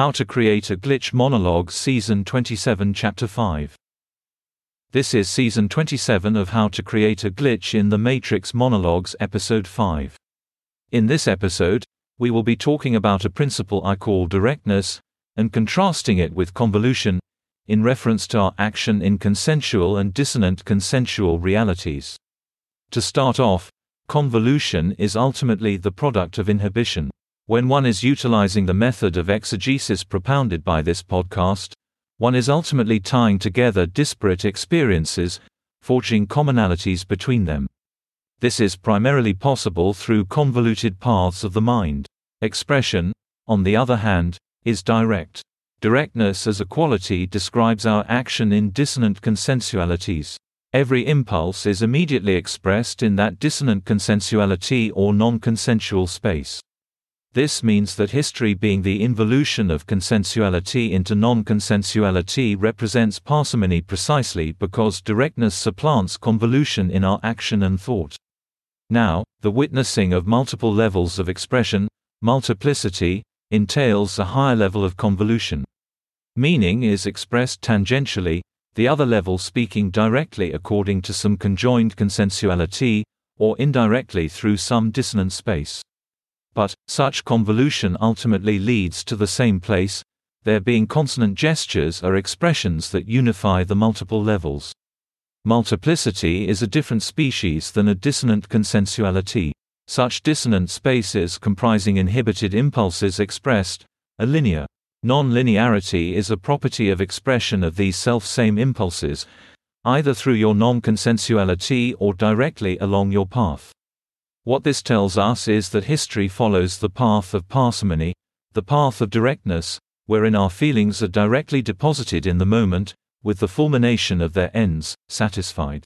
How to Create a Glitch Monologue Season 27 Chapter 5 This is Season 27 of How to Create a Glitch in the Matrix Monologues Episode 5. In this episode, we will be talking about a principle I call directness, and contrasting it with convolution, in reference to our action in consensual and dissonant consensual realities. To start off, convolution is ultimately the product of inhibition. When one is utilizing the method of exegesis propounded by this podcast, one is ultimately tying together disparate experiences, forging commonalities between them. This is primarily possible through convoluted paths of the mind. Expression, on the other hand, is direct. Directness as a quality describes our action in dissonant consensualities. Every impulse is immediately expressed in that dissonant consensuality or non consensual space. This means that history being the involution of consensuality into non-consensuality represents parsimony precisely because directness supplants convolution in our action and thought. Now, the witnessing of multiple levels of expression, multiplicity, entails a higher level of convolution. Meaning is expressed tangentially, the other level speaking directly according to some conjoined consensuality, or indirectly through some dissonant space. But, such convolution ultimately leads to the same place, there being consonant gestures are expressions that unify the multiple levels. Multiplicity is a different species than a dissonant consensuality. Such dissonant spaces comprising inhibited impulses expressed, a linear. Non-linearity is a property of expression of these self-same impulses, either through your non-consensuality or directly along your path. What this tells us is that history follows the path of parsimony, the path of directness, wherein our feelings are directly deposited in the moment, with the fulmination of their ends satisfied.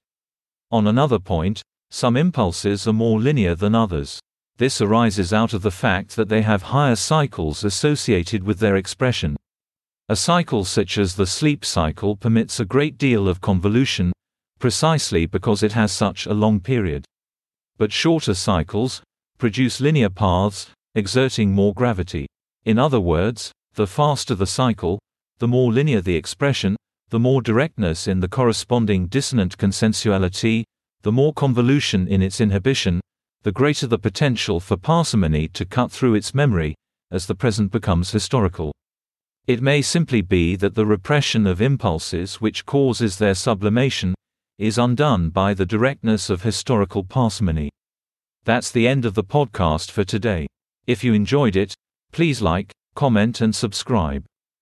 On another point, some impulses are more linear than others. This arises out of the fact that they have higher cycles associated with their expression. A cycle such as the sleep cycle permits a great deal of convolution, precisely because it has such a long period but shorter cycles, produce linear paths, exerting more gravity. In other words, the faster the cycle, the more linear the expression, the more directness in the corresponding dissonant consensuality, the more convolution in its inhibition, the greater the potential for parsimony to cut through its memory, as the present becomes historical. It may simply be that the repression of impulses which causes their sublimation is undone by the directness of historical parsimony. That's the end of the podcast for today. If you enjoyed it, please like, comment, and subscribe.